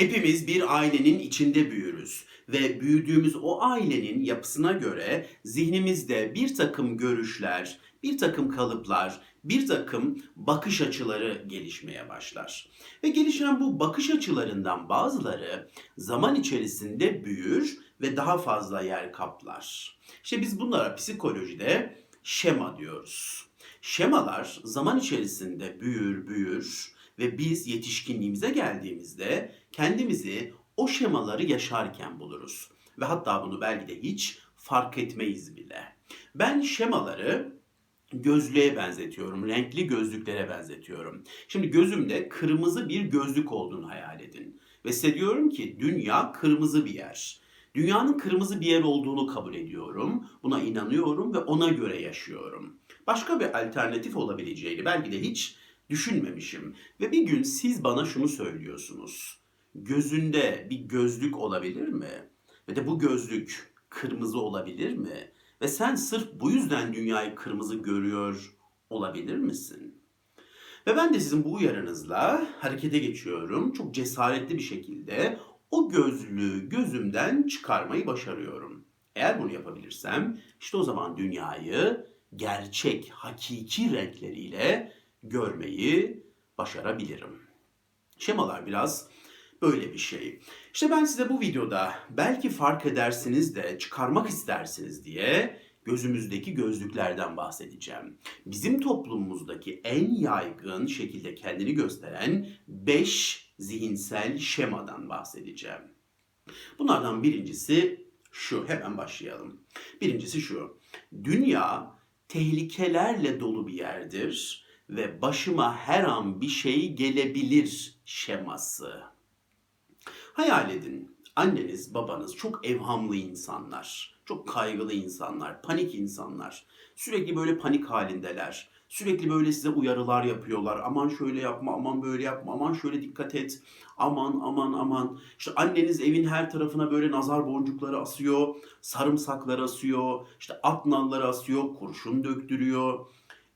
Hepimiz bir ailenin içinde büyürüz ve büyüdüğümüz o ailenin yapısına göre zihnimizde bir takım görüşler, bir takım kalıplar, bir takım bakış açıları gelişmeye başlar. Ve gelişen bu bakış açılarından bazıları zaman içerisinde büyür ve daha fazla yer kaplar. İşte biz bunlara psikolojide şema diyoruz. Şemalar zaman içerisinde büyür büyür ve biz yetişkinliğimize geldiğimizde kendimizi o şemaları yaşarken buluruz. Ve hatta bunu belki de hiç fark etmeyiz bile. Ben şemaları gözlüğe benzetiyorum. Renkli gözlüklere benzetiyorum. Şimdi gözümde kırmızı bir gözlük olduğunu hayal edin. Ve size diyorum ki dünya kırmızı bir yer. Dünyanın kırmızı bir yer olduğunu kabul ediyorum. Buna inanıyorum ve ona göre yaşıyorum. Başka bir alternatif olabileceğini belki de hiç düşünmemişim. Ve bir gün siz bana şunu söylüyorsunuz. Gözünde bir gözlük olabilir mi? Ve de bu gözlük kırmızı olabilir mi? Ve sen sırf bu yüzden dünyayı kırmızı görüyor olabilir misin? Ve ben de sizin bu uyarınızla harekete geçiyorum. Çok cesaretli bir şekilde o gözlüğü gözümden çıkarmayı başarıyorum. Eğer bunu yapabilirsem işte o zaman dünyayı gerçek, hakiki renkleriyle görmeyi başarabilirim. Şemalar biraz böyle bir şey. İşte ben size bu videoda belki fark edersiniz de çıkarmak istersiniz diye gözümüzdeki gözlüklerden bahsedeceğim. Bizim toplumumuzdaki en yaygın şekilde kendini gösteren 5 zihinsel şemadan bahsedeceğim. Bunlardan birincisi şu, hemen başlayalım. Birincisi şu, dünya tehlikelerle dolu bir yerdir ve başıma her an bir şey gelebilir şeması. Hayal edin. Anneniz, babanız çok evhamlı insanlar. Çok kaygılı insanlar, panik insanlar. Sürekli böyle panik halindeler. Sürekli böyle size uyarılar yapıyorlar. Aman şöyle yapma, aman böyle yapma, aman şöyle dikkat et. Aman aman aman. İşte anneniz evin her tarafına böyle nazar boncukları asıyor, sarımsaklar asıyor, işte at nalları asıyor, kurşun döktürüyor.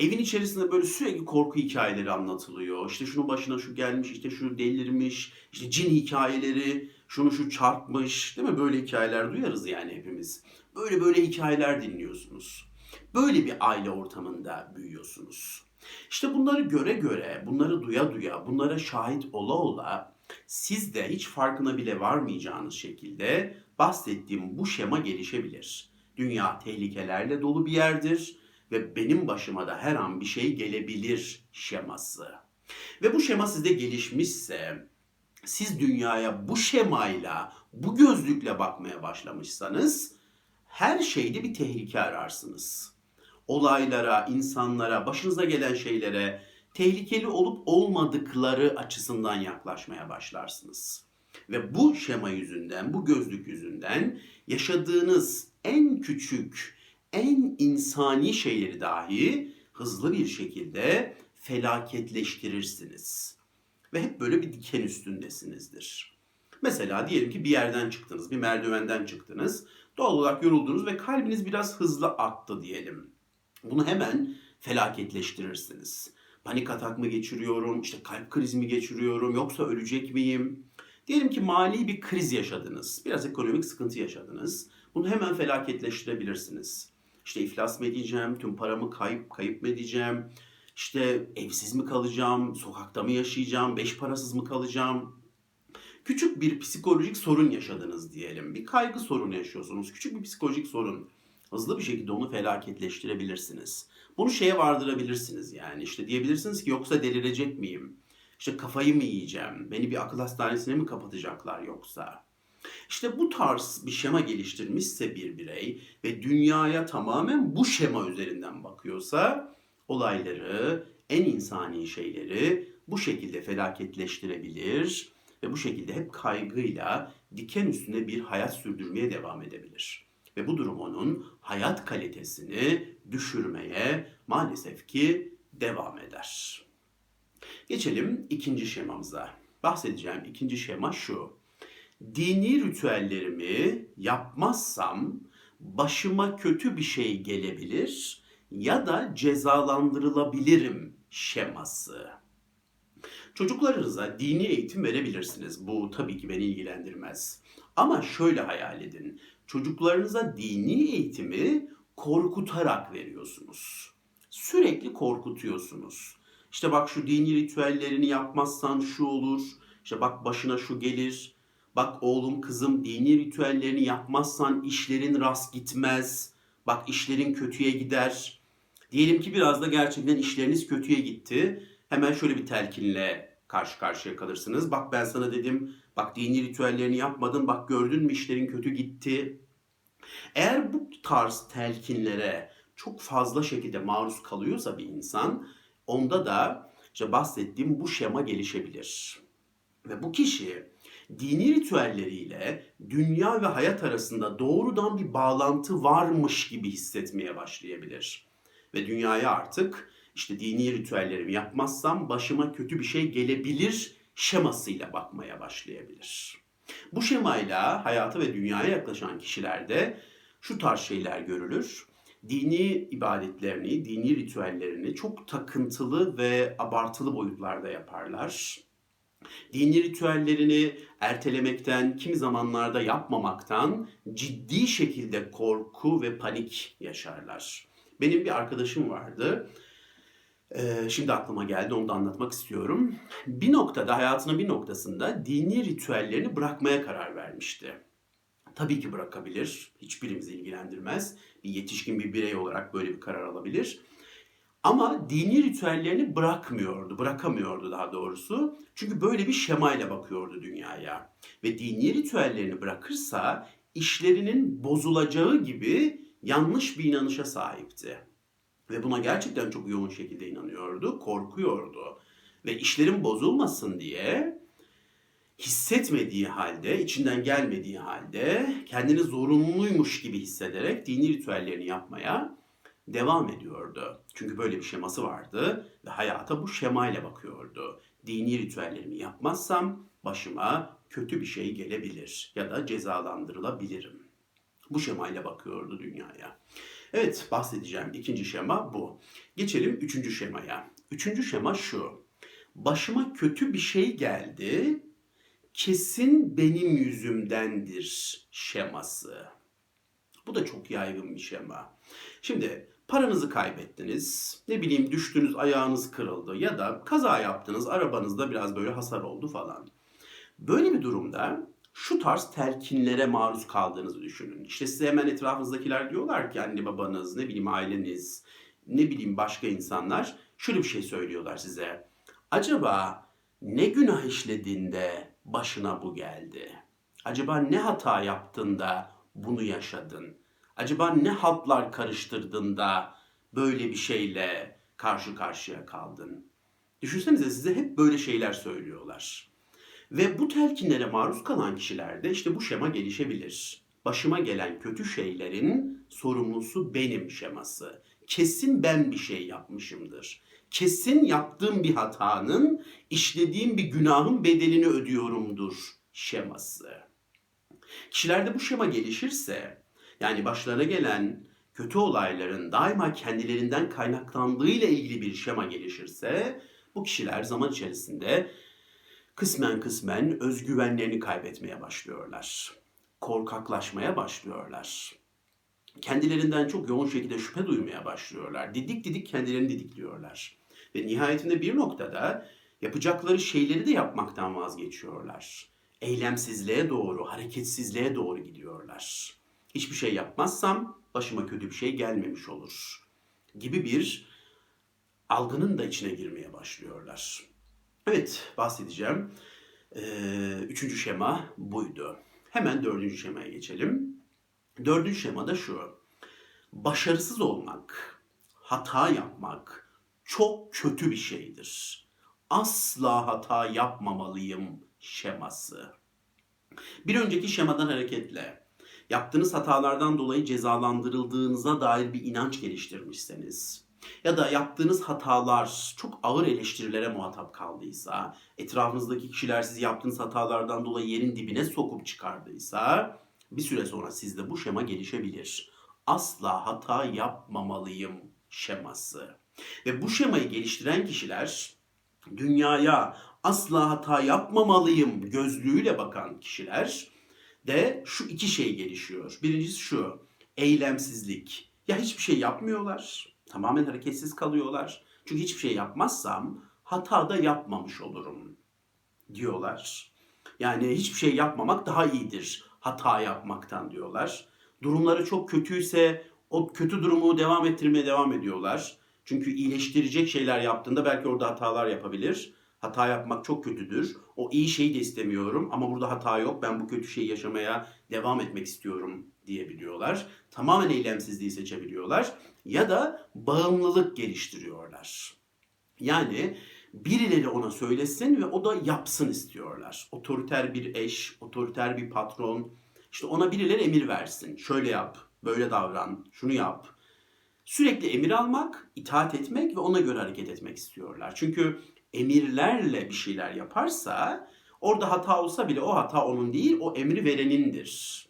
Evin içerisinde böyle sürekli korku hikayeleri anlatılıyor. İşte şunun başına şu gelmiş, işte şu delirmiş, işte cin hikayeleri, şunu şu çarpmış. Değil mi? Böyle hikayeler duyarız yani hepimiz. Böyle böyle hikayeler dinliyorsunuz. Böyle bir aile ortamında büyüyorsunuz. İşte bunları göre göre, bunları duya duya, bunlara şahit ola ola siz de hiç farkına bile varmayacağınız şekilde bahsettiğim bu şema gelişebilir. Dünya tehlikelerle dolu bir yerdir ve benim başıma da her an bir şey gelebilir şeması. Ve bu şema sizde gelişmişse, siz dünyaya bu şemayla, bu gözlükle bakmaya başlamışsanız her şeyde bir tehlike ararsınız. Olaylara, insanlara, başınıza gelen şeylere tehlikeli olup olmadıkları açısından yaklaşmaya başlarsınız. Ve bu şema yüzünden, bu gözlük yüzünden yaşadığınız en küçük, en insani şeyleri dahi hızlı bir şekilde felaketleştirirsiniz. Ve hep böyle bir diken üstündesinizdir. Mesela diyelim ki bir yerden çıktınız, bir merdivenden çıktınız. Doğal olarak yoruldunuz ve kalbiniz biraz hızlı attı diyelim. Bunu hemen felaketleştirirsiniz. Panik atak mı geçiriyorum, işte kalp krizi mi geçiriyorum, yoksa ölecek miyim? Diyelim ki mali bir kriz yaşadınız, biraz ekonomik sıkıntı yaşadınız. Bunu hemen felaketleştirebilirsiniz. İşte iflas mı edeceğim, tüm paramı kayıp kayıp mı edeceğim, işte evsiz mi kalacağım, sokakta mı yaşayacağım, beş parasız mı kalacağım? Küçük bir psikolojik sorun yaşadınız diyelim. Bir kaygı sorunu yaşıyorsunuz. Küçük bir psikolojik sorun. Hızlı bir şekilde onu felaketleştirebilirsiniz. Bunu şeye vardırabilirsiniz yani. İşte diyebilirsiniz ki yoksa delirecek miyim? İşte kafayı mı yiyeceğim? Beni bir akıl hastanesine mi kapatacaklar yoksa? İşte bu tarz bir şema geliştirmişse bir birey ve dünyaya tamamen bu şema üzerinden bakıyorsa olayları, en insani şeyleri bu şekilde felaketleştirebilir ve bu şekilde hep kaygıyla diken üstüne bir hayat sürdürmeye devam edebilir. Ve bu durum onun hayat kalitesini düşürmeye maalesef ki devam eder. Geçelim ikinci şemamıza. Bahsedeceğim ikinci şema şu. Dini ritüellerimi yapmazsam başıma kötü bir şey gelebilir ya da cezalandırılabilirim şeması. Çocuklarınıza dini eğitim verebilirsiniz. Bu tabii ki beni ilgilendirmez. Ama şöyle hayal edin. Çocuklarınıza dini eğitimi korkutarak veriyorsunuz. Sürekli korkutuyorsunuz. İşte bak şu dini ritüellerini yapmazsan şu olur. İşte bak başına şu gelir. Bak oğlum kızım dini ritüellerini yapmazsan işlerin rast gitmez. Bak işlerin kötüye gider. Diyelim ki biraz da gerçekten işleriniz kötüye gitti. Hemen şöyle bir telkinle karşı karşıya kalırsınız. Bak ben sana dedim, bak dini ritüellerini yapmadın, bak gördün mü işlerin kötü gitti. Eğer bu tarz telkinlere çok fazla şekilde maruz kalıyorsa bir insan, onda da işte bahsettiğim bu şema gelişebilir. Ve bu kişi dini ritüelleriyle dünya ve hayat arasında doğrudan bir bağlantı varmış gibi hissetmeye başlayabilir. Ve dünyaya artık işte dini ritüellerimi yapmazsam başıma kötü bir şey gelebilir şemasıyla bakmaya başlayabilir. Bu şemayla hayata ve dünyaya yaklaşan kişilerde şu tarz şeyler görülür. Dini ibadetlerini, dini ritüellerini çok takıntılı ve abartılı boyutlarda yaparlar. Dini ritüellerini ertelemekten, kimi zamanlarda yapmamaktan ciddi şekilde korku ve panik yaşarlar. Benim bir arkadaşım vardı. Ee, şimdi aklıma geldi, onu da anlatmak istiyorum. Bir noktada, hayatının bir noktasında dini ritüellerini bırakmaya karar vermişti. Tabii ki bırakabilir, hiçbirimizi ilgilendirmez. Bir yetişkin bir birey olarak böyle bir karar alabilir. Ama dini ritüellerini bırakmıyordu, bırakamıyordu daha doğrusu. Çünkü böyle bir şemayla bakıyordu dünyaya. Ve dini ritüellerini bırakırsa işlerinin bozulacağı gibi yanlış bir inanışa sahipti. Ve buna gerçekten çok yoğun şekilde inanıyordu, korkuyordu. Ve işlerin bozulmasın diye hissetmediği halde, içinden gelmediği halde kendini zorunluymuş gibi hissederek dini ritüellerini yapmaya devam ediyordu. Çünkü böyle bir şeması vardı ve hayata bu şemayla bakıyordu. Dini ritüellerimi yapmazsam başıma kötü bir şey gelebilir ya da cezalandırılabilirim. Bu şemayla bakıyordu dünyaya. Evet bahsedeceğim ikinci şema bu. Geçelim üçüncü şemaya. Üçüncü şema şu. Başıma kötü bir şey geldi. Kesin benim yüzümdendir şeması. Bu da çok yaygın bir şema. Şimdi paranızı kaybettiniz, ne bileyim düştünüz ayağınız kırıldı ya da kaza yaptınız arabanızda biraz böyle hasar oldu falan. Böyle bir durumda şu tarz telkinlere maruz kaldığınızı düşünün. İşte size hemen etrafınızdakiler diyorlar ki anne babanız, ne bileyim aileniz, ne bileyim başka insanlar şöyle bir şey söylüyorlar size. Acaba ne günah işlediğinde başına bu geldi? Acaba ne hata yaptın da bunu yaşadın? Acaba ne haltlar karıştırdın da böyle bir şeyle karşı karşıya kaldın? Düşünsenize size hep böyle şeyler söylüyorlar. Ve bu telkinlere maruz kalan kişilerde işte bu şema gelişebilir. Başıma gelen kötü şeylerin sorumlusu benim şeması. Kesin ben bir şey yapmışımdır. Kesin yaptığım bir hatanın, işlediğim bir günahın bedelini ödüyorumdur şeması. Kişilerde bu şema gelişirse, yani başlarına gelen kötü olayların daima kendilerinden kaynaklandığıyla ilgili bir şema gelişirse, bu kişiler zaman içerisinde kısmen kısmen özgüvenlerini kaybetmeye başlıyorlar. Korkaklaşmaya başlıyorlar. Kendilerinden çok yoğun şekilde şüphe duymaya başlıyorlar. Didik didik kendilerini didikliyorlar. Ve nihayetinde bir noktada yapacakları şeyleri de yapmaktan vazgeçiyorlar. Eylemsizliğe doğru, hareketsizliğe doğru gidiyorlar. Hiçbir şey yapmazsam başıma kötü bir şey gelmemiş olur gibi bir algının da içine girmeye başlıyorlar. Evet bahsedeceğim. Ee, üçüncü şema buydu. Hemen dördüncü şemaya geçelim. Dördüncü şema da şu. Başarısız olmak, hata yapmak çok kötü bir şeydir. Asla hata yapmamalıyım şeması. Bir önceki şemadan hareketle yaptığınız hatalardan dolayı cezalandırıldığınıza dair bir inanç geliştirmişseniz ya da yaptığınız hatalar çok ağır eleştirilere muhatap kaldıysa, etrafınızdaki kişiler sizi yaptığınız hatalardan dolayı yerin dibine sokup çıkardıysa bir süre sonra sizde bu şema gelişebilir. Asla hata yapmamalıyım şeması. Ve bu şemayı geliştiren kişiler dünyaya asla hata yapmamalıyım gözlüğüyle bakan kişiler de şu iki şey gelişiyor. Birincisi şu, eylemsizlik. Ya hiçbir şey yapmıyorlar, tamamen hareketsiz kalıyorlar. Çünkü hiçbir şey yapmazsam hata da yapmamış olurum diyorlar. Yani hiçbir şey yapmamak daha iyidir hata yapmaktan diyorlar. Durumları çok kötüyse o kötü durumu devam ettirmeye devam ediyorlar. Çünkü iyileştirecek şeyler yaptığında belki orada hatalar yapabilir. Hata yapmak çok kötüdür. O iyi şeyi de istemiyorum ama burada hata yok. Ben bu kötü şeyi yaşamaya devam etmek istiyorum diyebiliyorlar. Tamamen eylemsizliği seçebiliyorlar. Ya da bağımlılık geliştiriyorlar. Yani birileri ona söylesin ve o da yapsın istiyorlar. Otoriter bir eş, otoriter bir patron. İşte ona birileri emir versin. Şöyle yap, böyle davran, şunu yap. Sürekli emir almak, itaat etmek ve ona göre hareket etmek istiyorlar. Çünkü emirlerle bir şeyler yaparsa orada hata olsa bile o hata onun değil, o emri verenindir.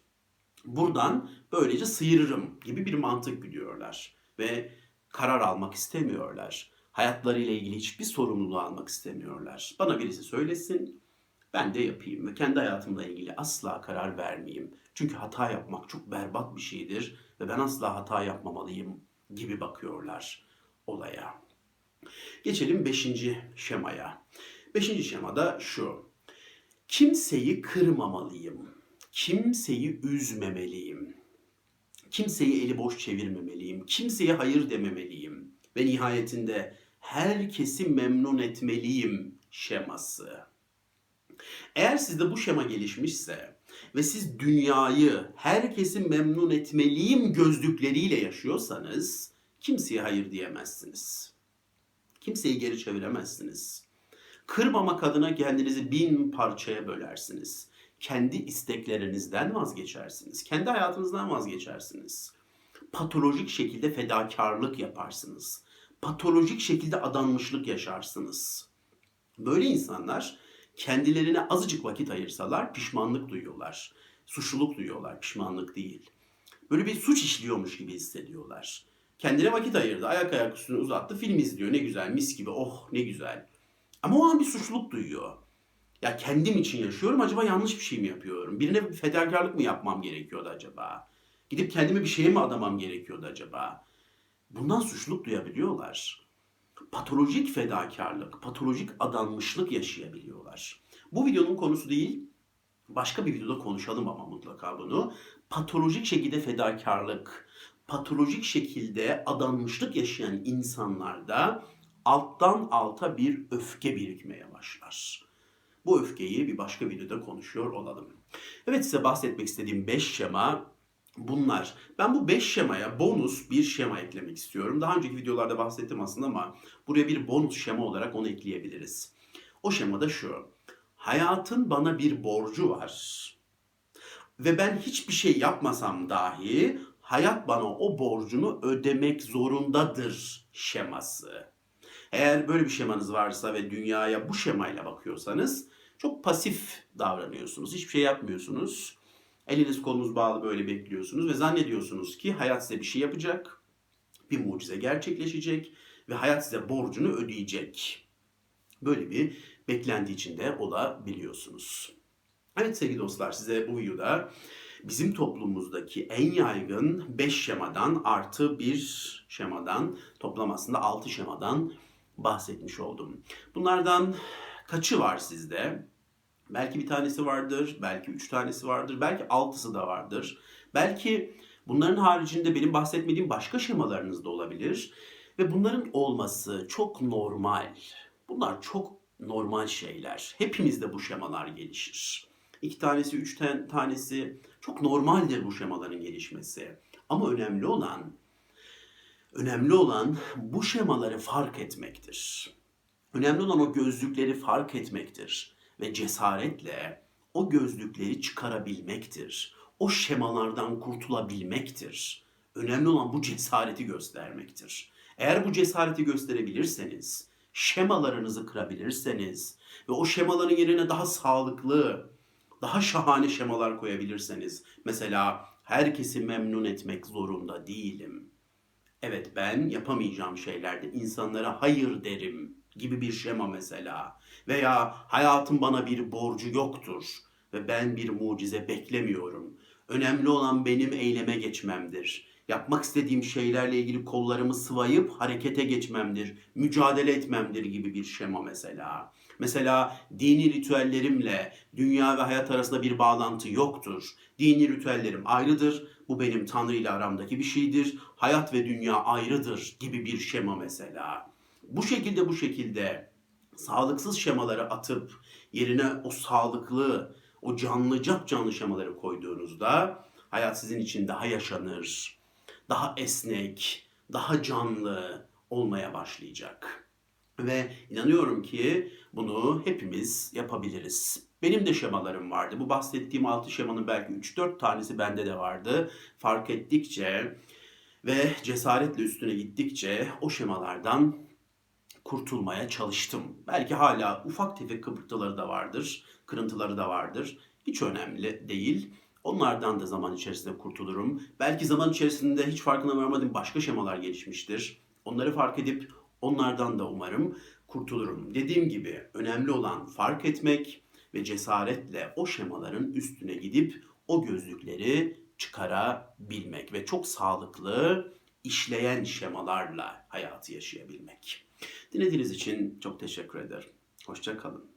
Buradan böylece sıyırırım gibi bir mantık biliyorlar ve karar almak istemiyorlar. Hayatlarıyla ilgili hiçbir sorumluluğu almak istemiyorlar. Bana birisi söylesin, ben de yapayım ve kendi hayatımla ilgili asla karar vermeyeyim. Çünkü hata yapmak çok berbat bir şeydir ve ben asla hata yapmamalıyım gibi bakıyorlar olaya. Geçelim beşinci şemaya. Beşinci şemada şu. Kimseyi kırmamalıyım. Kimseyi üzmemeliyim. Kimseyi eli boş çevirmemeliyim. Kimseye hayır dememeliyim. Ve nihayetinde herkesi memnun etmeliyim şeması. Eğer sizde bu şema gelişmişse ve siz dünyayı herkesi memnun etmeliyim gözlükleriyle yaşıyorsanız kimseye hayır diyemezsiniz. Kimseyi geri çeviremezsiniz. Kırmamak adına kendinizi bin parçaya bölersiniz. Kendi isteklerinizden vazgeçersiniz. Kendi hayatınızdan vazgeçersiniz. Patolojik şekilde fedakarlık yaparsınız. Patolojik şekilde adanmışlık yaşarsınız. Böyle insanlar kendilerine azıcık vakit ayırsalar pişmanlık duyuyorlar. Suçluluk duyuyorlar, pişmanlık değil. Böyle bir suç işliyormuş gibi hissediyorlar. Kendine vakit ayırdı, ayak ayak üstüne uzattı, film izliyor. Ne güzel, mis gibi, oh ne güzel. Ama o an bir suçluluk duyuyor. Ya kendim için yaşıyorum, acaba yanlış bir şey mi yapıyorum? Birine bir fedakarlık mı yapmam gerekiyordu acaba? Gidip kendime bir şeye mi adamam gerekiyordu acaba? Bundan suçluluk duyabiliyorlar patolojik fedakarlık, patolojik adanmışlık yaşayabiliyorlar. Bu videonun konusu değil, başka bir videoda konuşalım ama mutlaka bunu. Patolojik şekilde fedakarlık, patolojik şekilde adanmışlık yaşayan insanlarda alttan alta bir öfke birikmeye başlar. Bu öfkeyi bir başka videoda konuşuyor olalım. Evet size bahsetmek istediğim 5 şema bunlar. Ben bu 5 şemaya bonus bir şema eklemek istiyorum. Daha önceki videolarda bahsettim aslında ama buraya bir bonus şema olarak onu ekleyebiliriz. O şema da şu. Hayatın bana bir borcu var. Ve ben hiçbir şey yapmasam dahi hayat bana o borcunu ödemek zorundadır şeması. Eğer böyle bir şemanız varsa ve dünyaya bu şemayla bakıyorsanız çok pasif davranıyorsunuz. Hiçbir şey yapmıyorsunuz Eliniz kolunuz bağlı böyle bekliyorsunuz ve zannediyorsunuz ki hayat size bir şey yapacak. Bir mucize gerçekleşecek ve hayat size borcunu ödeyecek. Böyle bir beklenti içinde olabiliyorsunuz. Evet sevgili dostlar size bu videoda bizim toplumumuzdaki en yaygın 5 şemadan artı bir şemadan toplam aslında 6 şemadan bahsetmiş oldum. Bunlardan kaçı var sizde? Belki bir tanesi vardır, belki üç tanesi vardır, belki altısı da vardır. Belki bunların haricinde benim bahsetmediğim başka şemalarınız da olabilir. Ve bunların olması çok normal. Bunlar çok normal şeyler. Hepimizde bu şemalar gelişir. İki tanesi, üç tanesi çok normaldir bu şemaların gelişmesi. Ama önemli olan, önemli olan bu şemaları fark etmektir. Önemli olan o gözlükleri fark etmektir ve cesaretle o gözlükleri çıkarabilmektir. O şemalardan kurtulabilmektir. Önemli olan bu cesareti göstermektir. Eğer bu cesareti gösterebilirseniz, şemalarınızı kırabilirseniz ve o şemaların yerine daha sağlıklı, daha şahane şemalar koyabilirseniz, mesela herkesi memnun etmek zorunda değilim. Evet ben yapamayacağım şeylerde insanlara hayır derim gibi bir şema mesela. Veya hayatın bana bir borcu yoktur ve ben bir mucize beklemiyorum. Önemli olan benim eyleme geçmemdir. Yapmak istediğim şeylerle ilgili kollarımı sıvayıp harekete geçmemdir, mücadele etmemdir gibi bir şema mesela. Mesela dini ritüellerimle dünya ve hayat arasında bir bağlantı yoktur. Dini ritüellerim ayrıdır. Bu benim Tanrı ile aramdaki bir şeydir. Hayat ve dünya ayrıdır gibi bir şema mesela. Bu şekilde bu şekilde sağlıksız şemaları atıp yerine o sağlıklı, o canlı, cap canlı şemaları koyduğunuzda hayat sizin için daha yaşanır, daha esnek, daha canlı olmaya başlayacak. Ve inanıyorum ki bunu hepimiz yapabiliriz. Benim de şemalarım vardı. Bu bahsettiğim 6 şemanın belki 3-4 tanesi bende de vardı. Fark ettikçe ve cesaretle üstüne gittikçe o şemalardan kurtulmaya çalıştım. Belki hala ufak tefek kıpırtıları da vardır, kırıntıları da vardır. Hiç önemli değil. Onlardan da zaman içerisinde kurtulurum. Belki zaman içerisinde hiç farkına varmadığım başka şemalar gelişmiştir. Onları fark edip onlardan da umarım kurtulurum. Dediğim gibi önemli olan fark etmek ve cesaretle o şemaların üstüne gidip o gözlükleri çıkarabilmek ve çok sağlıklı işleyen şemalarla hayatı yaşayabilmek. Dinlediğiniz için çok teşekkür ederim. Hoşça kalın.